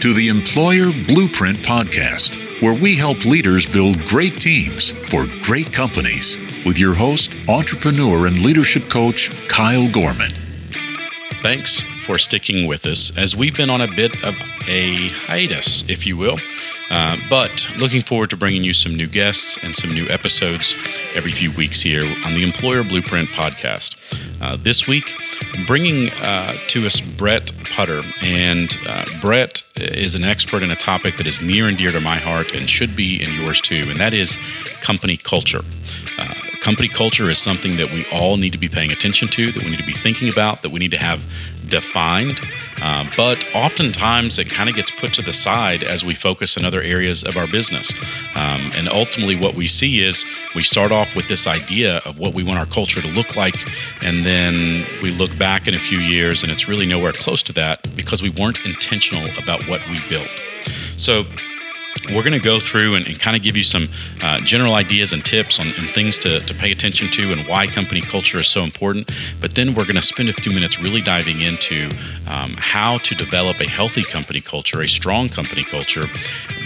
to the Employer Blueprint Podcast, where we help leaders build great teams for great companies with your host, entrepreneur, and leadership coach, Kyle Gorman. Thanks for sticking with us as we've been on a bit of a hiatus, if you will. Uh, but looking forward to bringing you some new guests and some new episodes every few weeks here on the Employer Blueprint podcast. Uh, this week, bringing uh, to us Brett Putter. And uh, Brett is an expert in a topic that is near and dear to my heart and should be in yours too, and that is company culture. Company culture is something that we all need to be paying attention to, that we need to be thinking about, that we need to have defined. Uh, but oftentimes it kind of gets put to the side as we focus in other areas of our business. Um, and ultimately, what we see is we start off with this idea of what we want our culture to look like, and then we look back in a few years and it's really nowhere close to that because we weren't intentional about what we built. So, we're going to go through and, and kind of give you some uh, general ideas and tips on and things to, to pay attention to and why company culture is so important. But then we're going to spend a few minutes really diving into um, how to develop a healthy company culture, a strong company culture,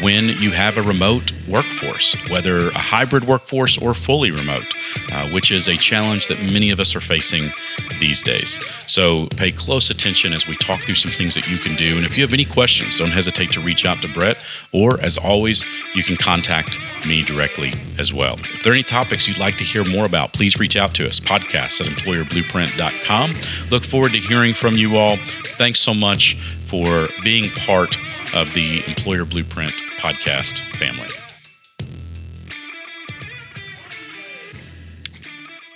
when you have a remote workforce, whether a hybrid workforce or fully remote, uh, which is a challenge that many of us are facing these days. So pay close attention as we talk through some things that you can do. And if you have any questions, don't hesitate to reach out to Brett or as always, you can contact me directly as well. If there are any topics you'd like to hear more about, please reach out to us, podcast at employerblueprint.com. Look forward to hearing from you all. Thanks so much for being part of the Employer Blueprint podcast family.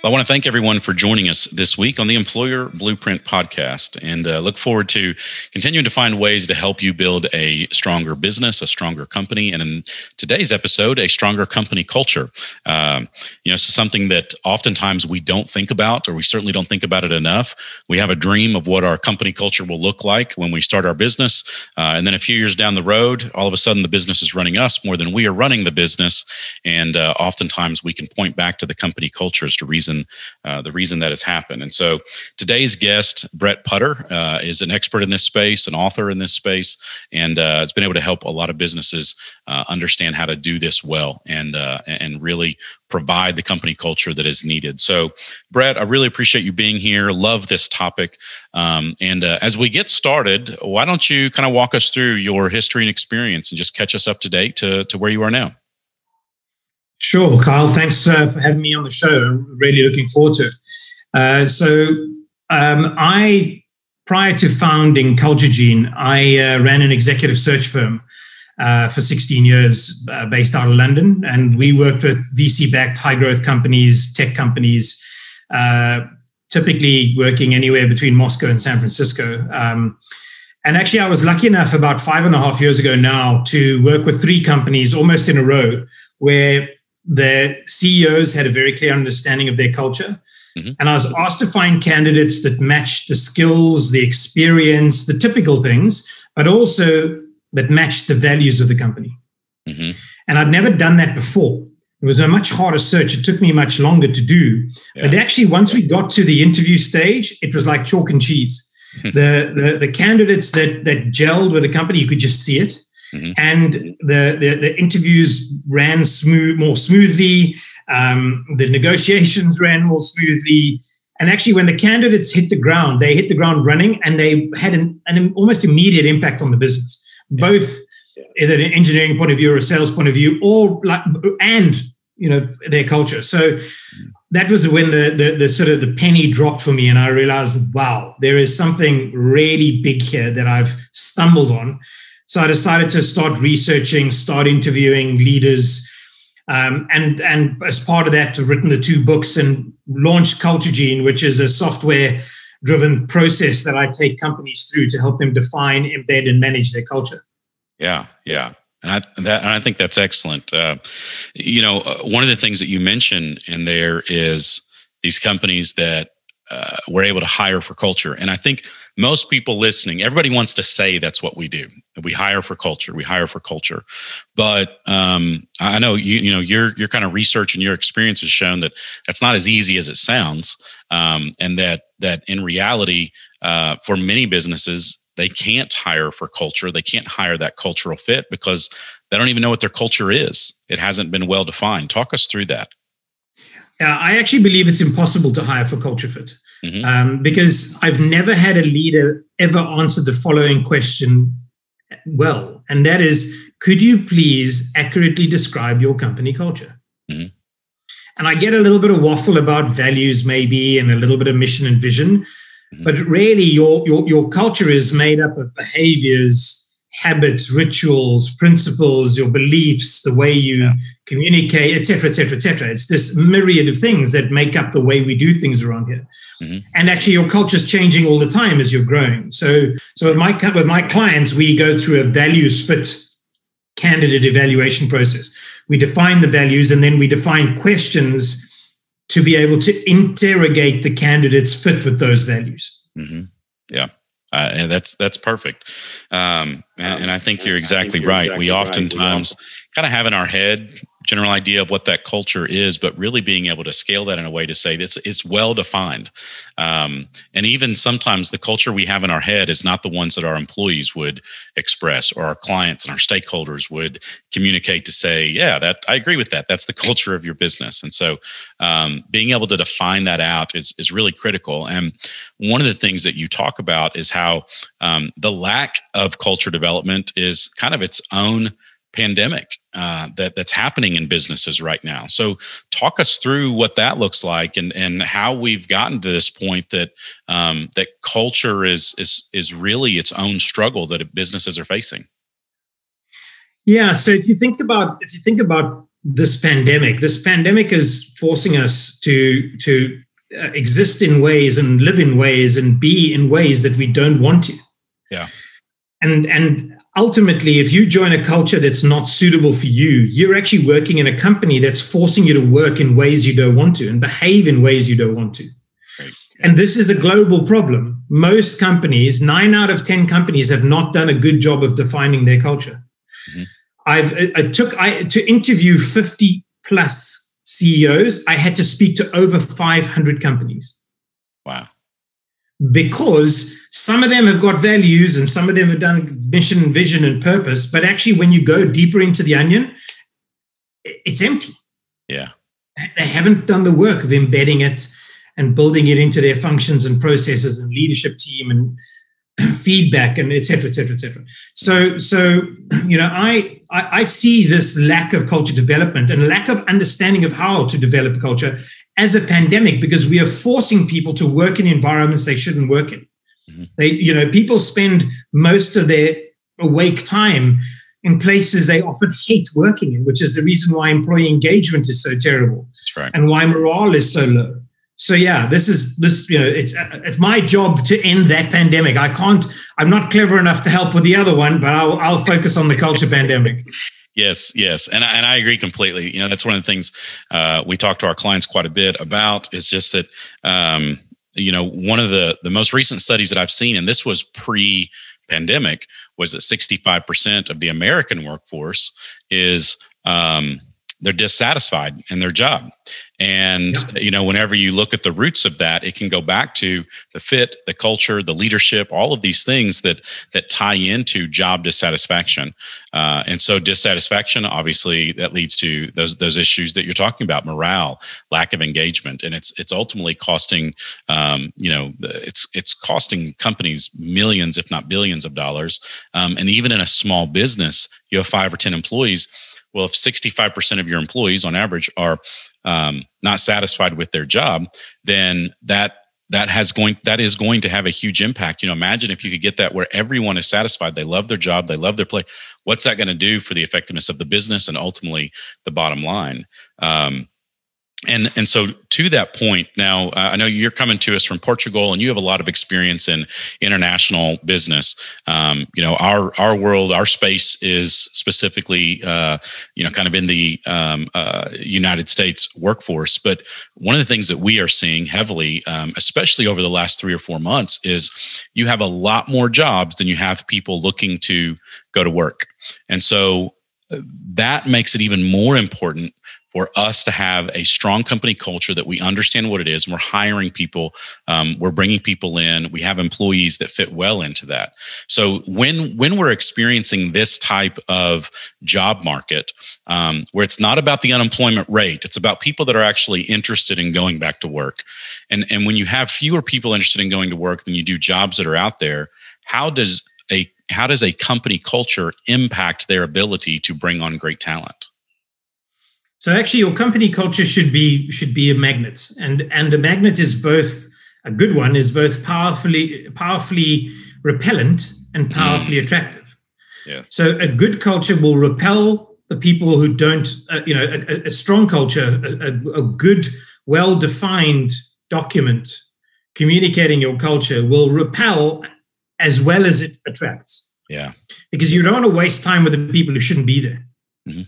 I want to thank everyone for joining us this week on the Employer Blueprint podcast and uh, look forward to continuing to find ways to help you build a stronger business, a stronger company, and in today's episode, a stronger company culture. Um, you know, it's something that oftentimes we don't think about, or we certainly don't think about it enough. We have a dream of what our company culture will look like when we start our business. Uh, and then a few years down the road, all of a sudden the business is running us more than we are running the business. And uh, oftentimes we can point back to the company culture as to reason reason uh, the reason that has happened. And so today's guest, Brett Putter, uh, is an expert in this space, an author in this space, and uh, has been able to help a lot of businesses uh, understand how to do this well and uh, and really provide the company culture that is needed. So, Brett, I really appreciate you being here. Love this topic. Um, and as we get started, why don't you kind of walk us through your history and experience and just catch us up to date to, to where you are now? Sure, Kyle. Thanks uh, for having me on the show. I'm really looking forward to it. Uh, so, um, I, prior to founding Culture Gene, I uh, ran an executive search firm uh, for 16 years uh, based out of London. And we worked with VC backed high growth companies, tech companies, uh, typically working anywhere between Moscow and San Francisco. Um, and actually, I was lucky enough about five and a half years ago now to work with three companies almost in a row where the CEOs had a very clear understanding of their culture. Mm-hmm. And I was asked to find candidates that matched the skills, the experience, the typical things, but also that matched the values of the company. Mm-hmm. And I'd never done that before. It was a much harder search. It took me much longer to do. Yeah. But actually, once we got to the interview stage, it was like chalk and cheese. the, the the candidates that that gelled with the company, you could just see it. Mm-hmm. And the, the, the interviews ran smooth, more smoothly. Um, the negotiations ran more smoothly. And actually, when the candidates hit the ground, they hit the ground running, and they had an, an almost immediate impact on the business, both yeah. either an engineering point of view or a sales point of view, or like and you know their culture. So mm-hmm. that was when the, the the sort of the penny dropped for me, and I realized, wow, there is something really big here that I've stumbled on so I decided to start researching, start interviewing leaders. Um, and, and as part of that, I've written the two books and launched Culture Gene, which is a software driven process that I take companies through to help them define, embed, and manage their culture. Yeah, yeah. And I, that, and I think that's excellent. Uh, you know, uh, one of the things that you mentioned in there is these companies that uh, we're able to hire for culture. And I think most people listening, everybody wants to say that's what we do. We hire for culture. We hire for culture. But um, I know you, you know your your kind of research and your experience has shown that that's not as easy as it sounds, um, and that that in reality, uh, for many businesses, they can't hire for culture. They can't hire that cultural fit because they don't even know what their culture is. It hasn't been well defined. Talk us through that. I actually believe it's impossible to hire for culture fit mm-hmm. um, because I've never had a leader ever answer the following question well, and that is could you please accurately describe your company culture? Mm-hmm. And I get a little bit of waffle about values, maybe, and a little bit of mission and vision. Mm-hmm. But really, your, your, your culture is made up of behaviors, habits, rituals, principles, your beliefs, the way you yeah. Communicate, etc., etc., etc. It's this myriad of things that make up the way we do things around here. Mm-hmm. And actually, your culture is changing all the time as you're growing. So, so with my with my clients, we go through a values fit candidate evaluation process. We define the values, and then we define questions to be able to interrogate the candidate's fit with those values. Mm-hmm. Yeah. Uh, and that's that's perfect, um, and, and, I think you're exactly, think you're right. Exactly we oftentimes right. kind of have in our head general idea of what that culture is, but really being able to scale that in a way to say it's it's well defined. Um, and even sometimes the culture we have in our head is not the ones that our employees would express or our clients and our stakeholders would communicate to say, yeah, that I agree with that. That's the culture of your business. And so um, being able to define that out is is really critical. And one of the things that you talk about is how um, the lack of culture development is kind of its own pandemic uh, that that's happening in businesses right now. So, talk us through what that looks like and and how we've gotten to this point that um, that culture is is is really its own struggle that businesses are facing. Yeah. So if you think about if you think about this pandemic, this pandemic is forcing us to to uh, exist in ways and live in ways and be in ways that we don't want to. Yeah. And and ultimately, if you join a culture that's not suitable for you, you're actually working in a company that's forcing you to work in ways you don't want to and behave in ways you don't want to. Right. And this is a global problem. Most companies, nine out of 10 companies, have not done a good job of defining their culture. Mm-hmm. I've I took I to interview 50 plus CEOs, I had to speak to over 500 companies. Wow. Because some of them have got values and some of them have done mission, vision, and purpose. But actually, when you go deeper into the onion, it's empty. Yeah. They haven't done the work of embedding it and building it into their functions and processes and leadership team and feedback and et cetera, et cetera, et cetera. So, so you know, I, I, I see this lack of culture development and lack of understanding of how to develop culture as a pandemic because we are forcing people to work in environments they shouldn't work in. Mm-hmm. They, you know, people spend most of their awake time in places they often hate working in, which is the reason why employee engagement is so terrible right. and why morale is so low. So yeah, this is this. You know, it's it's my job to end that pandemic. I can't. I'm not clever enough to help with the other one, but I'll I'll focus on the culture pandemic. Yes, yes, and and I agree completely. You know, that's one of the things uh, we talk to our clients quite a bit about. Is just that um, you know one of the the most recent studies that I've seen, and this was pre pandemic, was that 65% of the American workforce is um, they're dissatisfied in their job. And yeah. you know whenever you look at the roots of that it can go back to the fit the culture the leadership all of these things that that tie into job dissatisfaction. Uh, and so dissatisfaction obviously that leads to those those issues that you're talking about morale lack of engagement. And it's it's ultimately costing um, you know it's it's costing companies millions if not billions of dollars. Um, and even in a small business you have five or ten employees well, if 65% of your employees on average are um, not satisfied with their job, then that that has going that is going to have a huge impact. You know, imagine if you could get that where everyone is satisfied, they love their job, they love their play. What's that going to do for the effectiveness of the business and ultimately the bottom line? Um, and and so to that point now uh, i know you're coming to us from portugal and you have a lot of experience in international business. Um, you know our our world our space is specifically uh, you know kind of in the um, uh, united states workforce. But one of the things that we are seeing heavily um, especially over the last three or four months is you have a lot more jobs than you have people looking to go to work. And so uh, that makes it even more important for us to have a strong company culture that we understand what it is. We're hiring people, um, we're bringing people in, we have employees that fit well into that. So when when we're experiencing this type of job market, um, where it's not about the unemployment rate, it's about people that are actually interested in going back to work, and and when you have fewer people interested in going to work than you do jobs that are out there, how does a how does a company culture impact their ability to bring on great talent? So actually, your company culture should be should be a magnet, and and a magnet is both a good one is both powerfully powerfully repellent and powerfully mm. attractive. Yeah. So a good culture will repel the people who don't. Uh, you know, a, a strong culture, a, a, a good, well defined document communicating your culture will repel as well as it attracts. Yeah. Because you don't want to waste time with the people who shouldn't be there. Mm-hmm.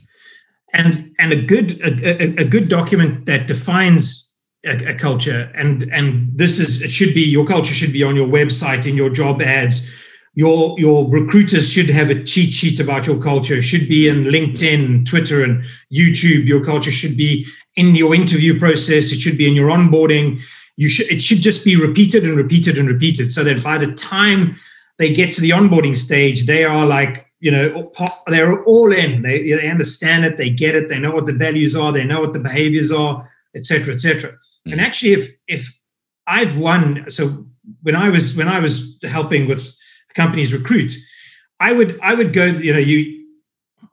And and a good a, a, good document that defines a, a, culture and and this is it should be your culture should be on your website in your job ads. Your your recruiters should have a cheat sheet about your culture. It should be in LinkedIn, Twitter, and YouTube. Your culture should be in your interview process. It should be in your onboarding you should it should just be repeated and repeated and repeated so that by the time they get to the onboarding stage they are like you know they're all in. They, they understand it they get it they know what the values are they know what the behaviors are etc etc mm-hmm. and actually if if i've won so when i was when i was helping with companies recruit i would i would go you know you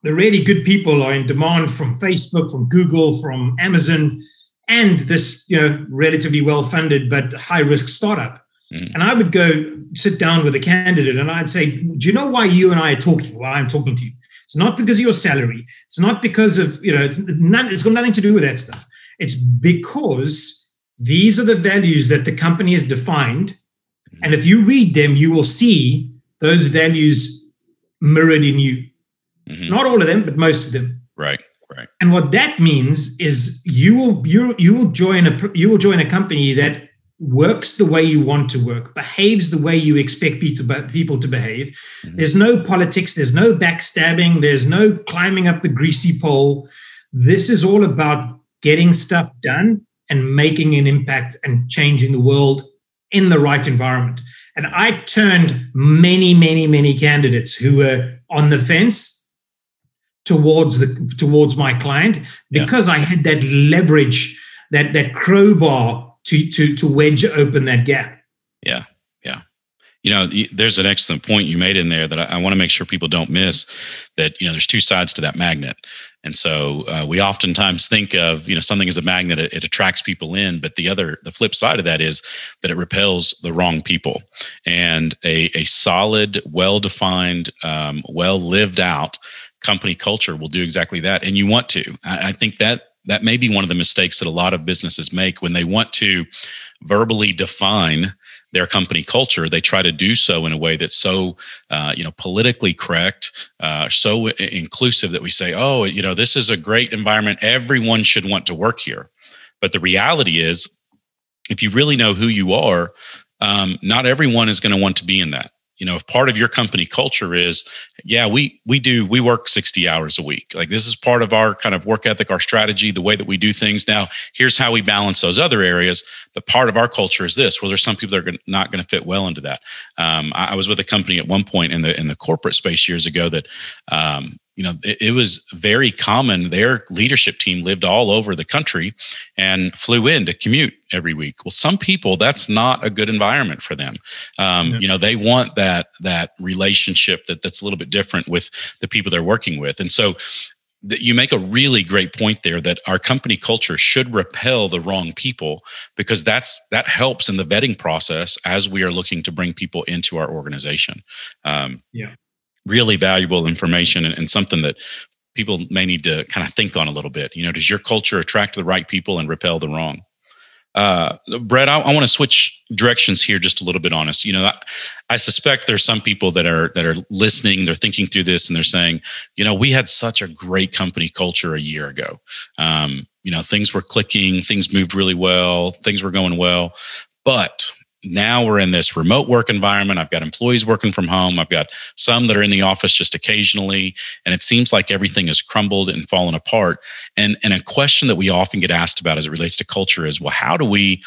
the really good people are in demand from facebook from google from amazon and this you know relatively well funded but high risk startup mm. and i would go sit down with a candidate and i'd say do you know why you and i are talking why i'm talking to you it's not because of your salary it's not because of you know it's not it's got nothing to do with that stuff it's because these are the values that the company has defined mm. and if you read them you will see those values mirrored in you mm-hmm. not all of them but most of them right Right. And what that means is you will you you will join a you will join a company that works the way you want to work, behaves the way you expect people to behave. Mm-hmm. There's no politics, there's no backstabbing, there's no climbing up the greasy pole. This is all about getting stuff done and making an impact and changing the world in the right environment. And I turned many, many, many candidates who were on the fence towards the towards my client because yeah. I had that leverage, that that crowbar to to to wedge open that gap. Yeah, yeah. You know, there's an excellent point you made in there that I, I want to make sure people don't miss. That you know, there's two sides to that magnet, and so uh, we oftentimes think of you know something as a magnet, it, it attracts people in, but the other, the flip side of that is that it repels the wrong people. And a a solid, well defined, um, well lived out company culture will do exactly that. And you want to. I, I think that that may be one of the mistakes that a lot of businesses make. When they want to verbally define their company culture they try to do so in a way that's so uh, you know politically correct uh, so inclusive that we say oh you know this is a great environment. Everyone should want to work here. But the reality is if you really know who you are um, not everyone is going to want to be in that you know if part of your company culture is yeah we we do we work 60 hours a week. Like this is part of our kind of work ethic our strategy the way that we do things. Now here's how we balance those other areas. But part of our culture is this. Well there's some people that are not going to fit well into that. Um, I, I, was with a company at one point in the in the corporate space years ago that um, you know, it, it, was very common. Their leadership team lived all over the country and flew in to commute every week. Well, some people that's not a good environment for them. Um, yeah. You know, they want that that relationship that that's a little bit different with the people they're working with, and so. That you make a really great point there that our company culture should repel the wrong people because that's that helps in the vetting process as we are looking to bring people into our organization. Um, yeah really valuable information and, and something that people may need to kind of think on a little bit. You know, does your culture attract the right people and repel the wrong? Uh, Brett, I, I want to switch directions here just a little bit on us. You know, I, I, suspect there's some people that are that are listening. They're thinking through this and they're saying, you know, we had such a great company culture a year ago. Um, you know, things were clicking, things moved really well, things were going well, but now we're in this remote work environment. I've got employees working from home. I've got some that are in the office just occasionally. And it seems like everything has crumbled and fallen apart. And, and a question that we often get asked about as it relates to culture is well, how do we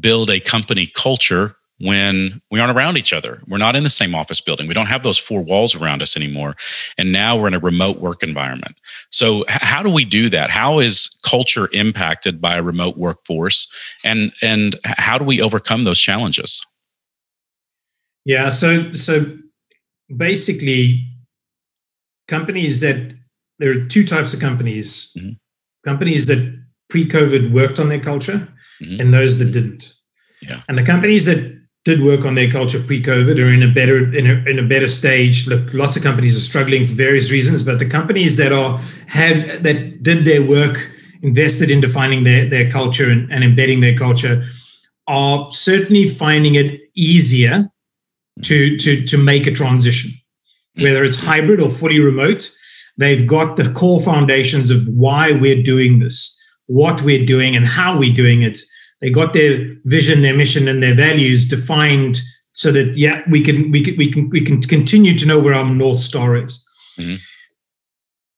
build a company culture when we aren't around each other. We're not in the same office building. We don't have those four walls around us anymore. And now we're in a remote work environment. So how do we do that? How is culture impacted by a remote workforce? And and how do we overcome those challenges? Yeah, so so basically companies that there are two types of companies. Mm-hmm. Companies that pre-COVID worked on their culture mm-hmm. and those that didn't. Yeah. And the companies that did work on their culture pre-COVID are in a better in a, in a better stage. Look, lots of companies are struggling for various reasons, but the companies that are had that did their work, invested in defining their their culture and, and embedding their culture, are certainly finding it easier to to to make a transition, whether it's hybrid or fully remote. They've got the core foundations of why we're doing this, what we're doing, and how we're doing it they got their vision, their mission, and their values defined so that yeah, we can we can we can we can continue to know where our north star is. Mm-hmm.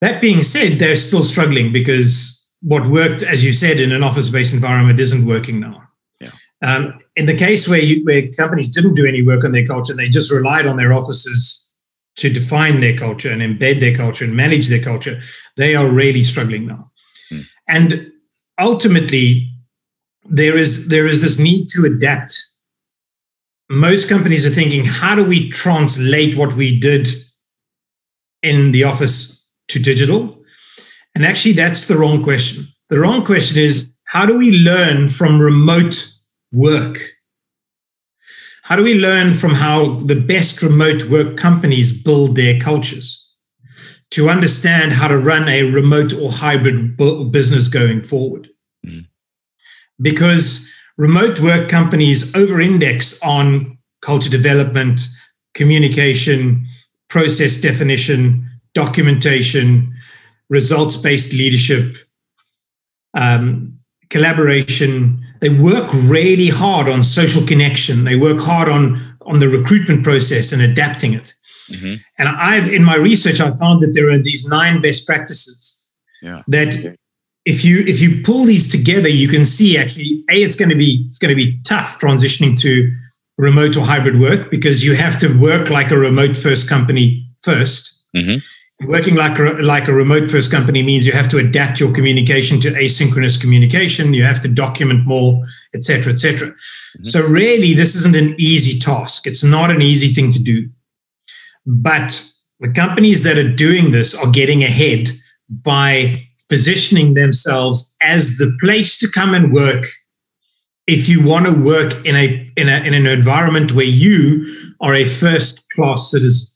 That being said, they're still struggling because what worked, as you said, in an office-based environment isn't working now. Yeah. Um, in the case where you, where companies didn't do any work on their culture, they just relied on their offices to define their culture and embed their culture and manage their culture. They are really struggling now, mm. and ultimately, there is there is this need to adapt. Most companies are thinking, how do we translate what we did in the office to digital? And actually, that's the wrong question. The wrong question is, how do we learn from remote work? How do we learn from how the best remote work companies build their cultures to understand how to run a remote or hybrid business going forward? Because remote work companies over index on culture development, communication, process definition, documentation, results based leadership, um, collaboration. They work really hard on social connection. They work hard on, on the recruitment process and adapting it. Mm-hmm. And I've in my research, I found that there are these nine best practices yeah. that if you if you pull these together, you can see actually a it's going to be it's going to be tough transitioning to remote or hybrid work because you have to work like a remote first company 1st mm-hmm. Working like a, like a remote first company means you have to adapt your communication to asynchronous communication. You have to document more, etc., etc. Mm-hmm. So really, this isn't an easy task. It's not an easy thing to do. But the companies that are doing this are getting ahead by positioning themselves as the place to come and work if you want to work in a in, a, in an environment where you are a first class citizen.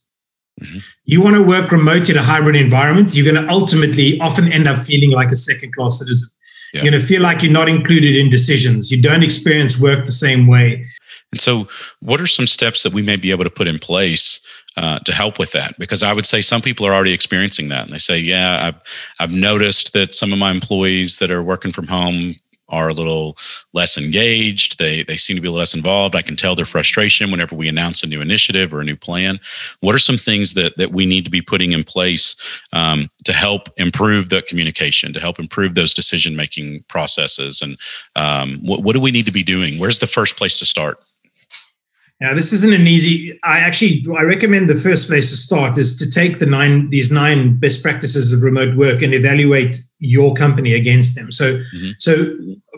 Mm-hmm. You want to work remote in a hybrid environment, you're going to ultimately often end up feeling like a second class citizen. Yeah. You're going to feel like you're not included in decisions. You don't experience work the same way. And so, what are some steps that we may be able to put in place uh, to help with that? Because I would say some people are already experiencing that, and they say, "Yeah, I've I've noticed that some of my employees that are working from home are a little less engaged. They they seem to be less involved. I can tell their frustration whenever we announce a new initiative or a new plan. What are some things that that we need to be putting in place um, to help improve the communication, to help improve those decision making processes, and um, what, what do we need to be doing? Where's the first place to start? Now, this isn't an easy. I actually I recommend the first place to start is to take the nine these nine best practices of remote work and evaluate your company against them. So, mm-hmm. so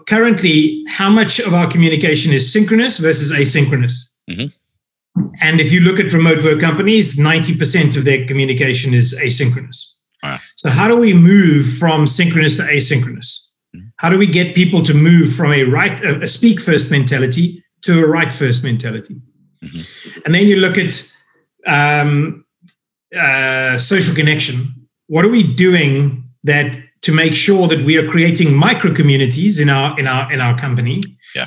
currently, how much of our communication is synchronous versus asynchronous? Mm-hmm. And if you look at remote work companies, ninety percent of their communication is asynchronous. Wow. So, how do we move from synchronous to asynchronous? Mm-hmm. How do we get people to move from a right a speak first mentality to a write first mentality? Mm-hmm. And then you look at um, uh, social connection. What are we doing that to make sure that we are creating micro communities in our in our in our company? Yeah.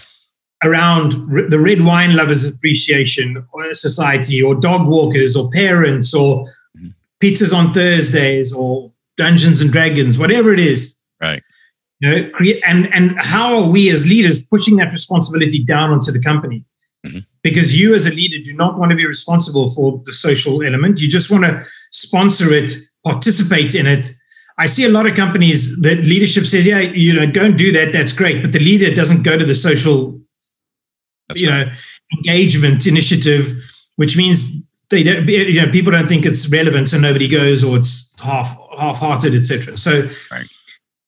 Around the red wine lovers appreciation or society, or dog walkers, or parents, or mm-hmm. pizzas on Thursdays, or Dungeons and Dragons, whatever it is. Right. You know, create and and how are we as leaders pushing that responsibility down onto the company? mm-hmm. Because you as a leader do not want to be responsible for the social element. You just want to sponsor it, participate in it. I see a lot of companies that leadership says, yeah, you know, don't do that. That's great. But the leader doesn't go to the social, That's you right. know, engagement initiative, which means they don't, you know, people don't think it's relevant, so nobody goes, or it's half half-hearted, etc. So, right.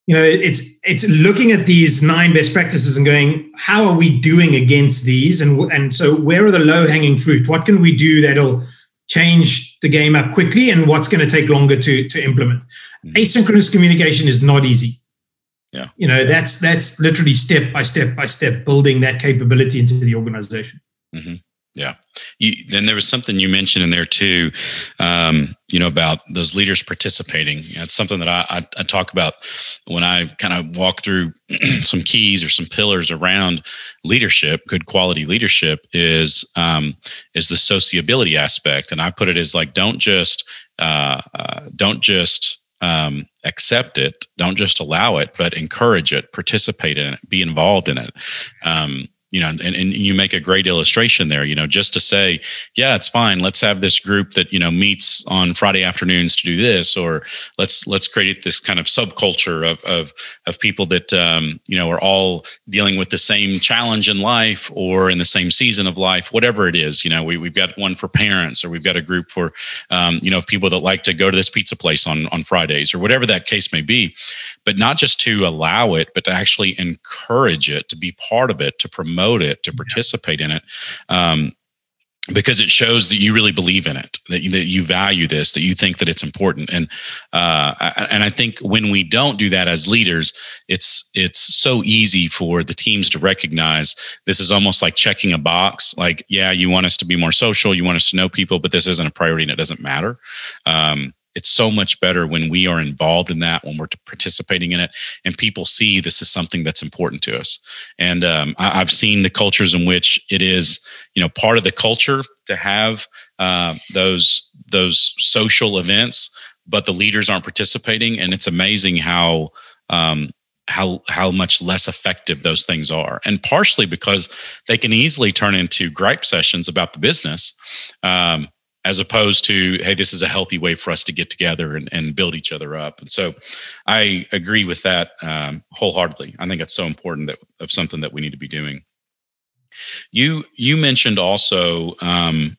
You know, it's it's looking at these nine best practices and going, how are we doing against these, and and so where are the low-hanging fruit? What can we do that'll change the game up quickly, and what's going to take longer to to implement? Mm-hmm. Asynchronous communication is not easy. Yeah, you know, that's that's literally step by step by step building that capability into the organization. Mm-hmm. Yeah. You, then there was something you mentioned in there too, um, you know, about those leaders participating. It's something that I, I, I, talk about when I kind of walk through some keys or some pillars around leadership. Good quality leadership is um, is the sociability aspect, and I put it as like don't just uh, uh, don't just um, accept it, don't just allow it, but encourage it, participate in it, be involved in it. Um, you know and, and you make a great illustration there you know just to say yeah it's fine. Let's have this group that you know meets on friday afternoons to do this or let's let's create this kind of subculture of of, of people that um, you know are all dealing with the same challenge in life or in the same season of life whatever it is you know we, we've got one for parents or we've got a group for um, you know people that like to go to this pizza place on on fridays or whatever that case may be. But not just to allow it but to actually encourage it to be part of it to promote promote it, to participate in it. Um, because it shows that you really believe in it, that you, that you value this, that you think that it's important, and uh, and I think when we don't do that as leaders, it's it's so easy for the teams to recognize this is almost like checking a box. Like, yeah, you want us to be more social, you want us to know people, but this isn't a priority, and it doesn't matter. Um, it's so much better when we are involved in that when we're participating in it and people see this is something that's important to us. And um, I, have seen the cultures in which it is you know part of the culture to have uh, those those social events but the leaders aren't participating and it's amazing how um, how how much less effective those things are. And partially because they can easily turn into gripe sessions about the business um, as opposed to hey this is a healthy way for us to get together and, and build each other up. And so i agree with that um, wholeheartedly. I think it's so important that of something that we need to be doing. You you mentioned also um,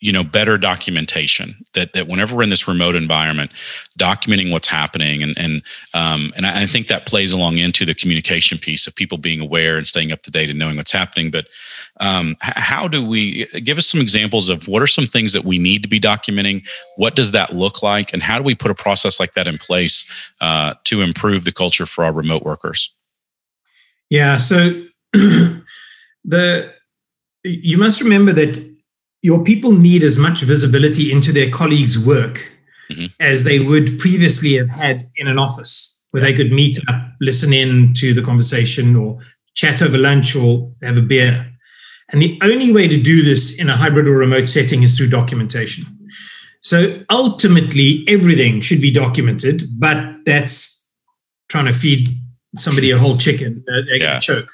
you know better documentation that that whenever we're in this remote environment documenting what's happening and and um, and I, I, think that plays along into the communication piece of people being aware and staying up to date and knowing what's happening. But um, how do we give us some examples of what are some things that we need to be documenting? What does that look like? And how do we put a process like that in place uh, to improve the culture for our remote workers? Yeah so the you must remember that your people need as much visibility into their colleagues' work mm-hmm. as they would previously have had in an office where they could meet up, listen in to the conversation, or chat over lunch or have a beer. And the only way to do this in a hybrid or remote setting is through documentation. So ultimately, everything should be documented, but that's trying to feed somebody a whole chicken. Uh, they yeah. choke.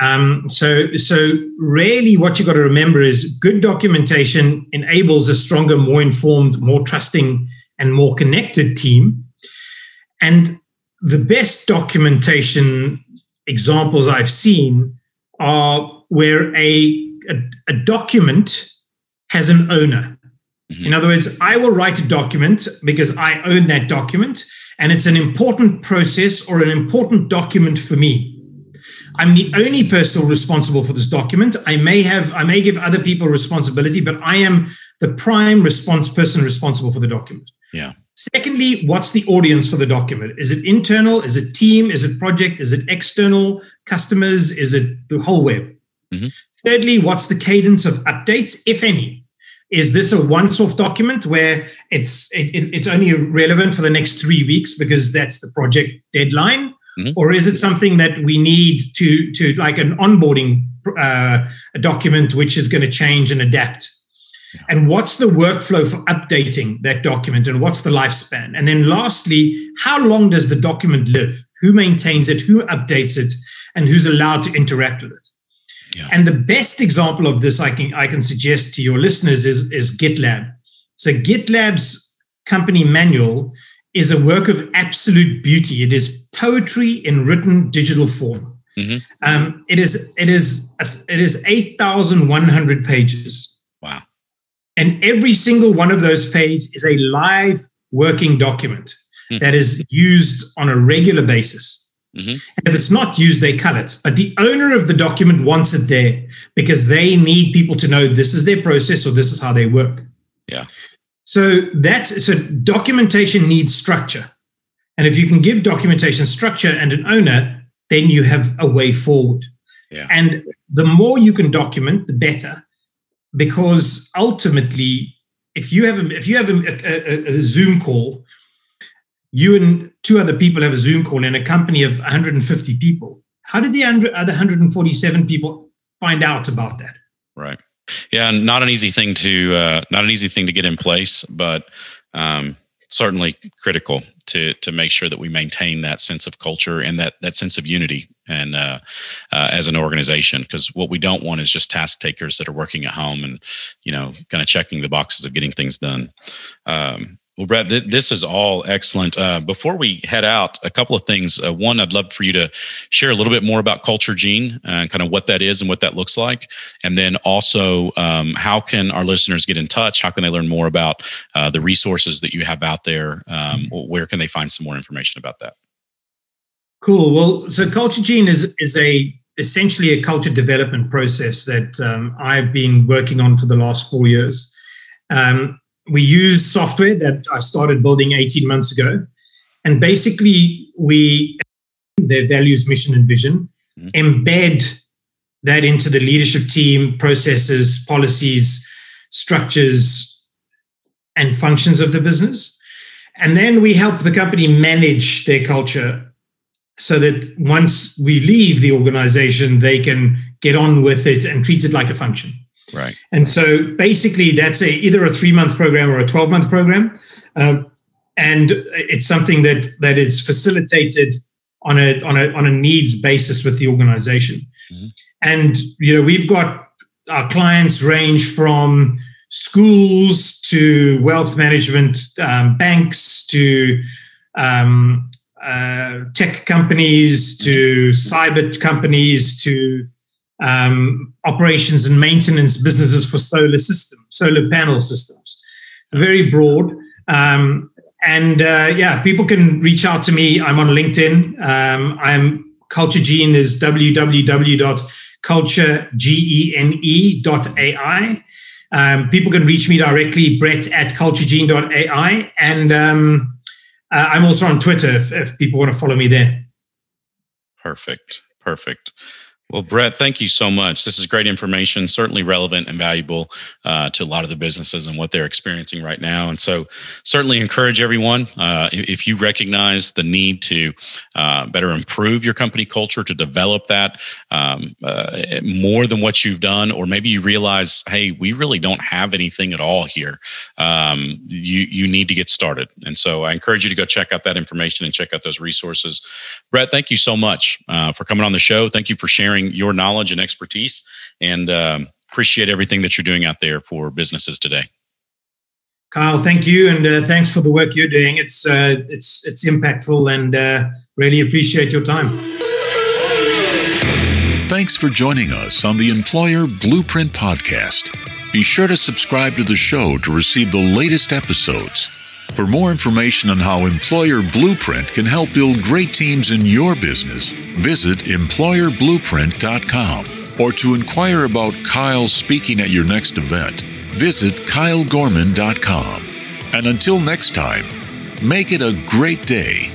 Um, so, so really, what you have got to remember is good documentation enables a stronger, more informed, more trusting, and more connected team. And the best documentation examples I've seen are where a, a, a document has an owner. Mm-hmm. In other words, I will write a document because I own that document, and it's an important process or an important document for me. I'm the only person responsible for this document. I may have, I may give other people responsibility, but I am the prime response person responsible for the document. Yeah. Secondly, what's the audience for the document? Is it internal? Is it team? Is it project? Is it external customers? Is it the whole web? Mm-hmm. Thirdly, what's the cadence of updates, if any? Is this a once-off document where it's it, it's only relevant for the next three weeks because that's the project deadline? Mm-hmm. Or is it something that we need to to like an onboarding uh, a document which is going to change and adapt? Yeah. And what's the workflow for updating that document and what's the lifespan? And then lastly, how long does the document live? Who maintains it? Who updates it? And who's allowed to interact with it? Yeah. And the best example of this I can I can suggest to your listeners is, is GitLab. So GitLab's company manual is a work of absolute beauty. It is poetry in written digital form. Mm-hmm. Um, it is it is it is eight thousand one hundred pages. Wow! And every single one of those pages is a live working document mm-hmm. that is used on a regular basis. Mm-hmm. And if it's not used, they cut it. But the owner of the document wants it there because they need people to know this is their process or this is how they work. Yeah. So that's so documentation needs structure. And if you can give documentation structure and an owner, then you have a way forward. Yeah. And the more you can document, the better, because ultimately, if you have a, if you have a, a, a Zoom call, you and two other people have a Zoom call in a company of 150 people. How did the other 147 people find out about that? Right. Yeah, not an easy thing to uh, not an easy thing to get in place, but um, certainly critical to to make sure that we maintain that sense of culture and that that sense of unity and uh, uh, as an organization. Because what we don't want is just task takers that are working at home and you know kind of checking the boxes of getting things done. Um, well, Brad, th- this is all excellent. Uh, before we head out, a couple of things. Uh, one, I'd love for you to share a little bit more about Culture Gene and kind of what that is and what that looks like. And then also, um, how can our listeners get in touch? How can they learn more about uh, the resources that you have out there? Um, where can they find some more information about that? Cool. Well, so Culture Gene is is a essentially a culture development process that um, I've been working on for the last four years. Um, we use software that I started building 18 months ago. And basically, we their values, mission, and vision, mm-hmm. embed that into the leadership team, processes, policies, structures, and functions of the business. And then we help the company manage their culture so that once we leave the organization, they can get on with it and treat it like a function. Right. And so basically, that's a either a three month program or a twelve month program, um, and it's something that that is facilitated on a on a on a needs basis with the organization. Mm-hmm. And you know, we've got our clients range from schools to wealth management, um, banks to um, uh, tech companies to cyber companies to um, operations and maintenance businesses for solar system, solar panel systems. Very broad. Um, and uh, yeah, people can reach out to me. I'm on LinkedIn. Um, I'm Culture Gene is www.culturegene.ai. Um, people can reach me directly, Brett at culturegene.ai. And um, uh, I'm also on Twitter if, if people want to follow me there. Perfect. Perfect. Well, Brett, thank you so much. This is great information, certainly relevant and valuable uh, to a lot of the businesses and what they're experiencing right now. And so, certainly encourage everyone uh, if you recognize the need to uh, better improve your company culture, to develop that um, uh, more than what you've done, or maybe you realize, hey, we really don't have anything at all here. Um, you you need to get started. And so, I encourage you to go check out that information and check out those resources. Brett, thank you so much uh, for coming on the show. Thank you for sharing sharing your knowledge and expertise. And um, appreciate everything that you're doing out there for businesses today. Kyle, thank you, and uh, thanks for the work you're doing. It's uh, it's it's impactful, and uh, really appreciate your time. Thanks for joining us on the Employer Blueprint podcast. Be sure to subscribe to the show to receive the latest episodes. For more information on how Employer Blueprint can help build great teams in your business, visit employerblueprint.com. Or to inquire about Kyle speaking at your next event, visit kylegorman.com. And until next time, make it a great day.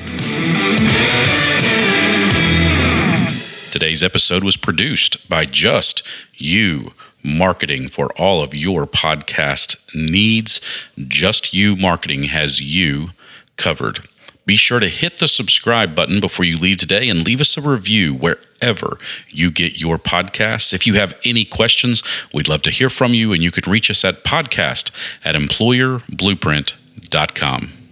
Today's episode was produced by Just You marketing for all of your podcast needs. Just You Marketing has you covered. Be sure to hit the subscribe button before you leave today and leave us a review wherever you get your podcasts. If you have any questions, we'd love to hear from you, and you can reach us at podcast at employerblueprint.com.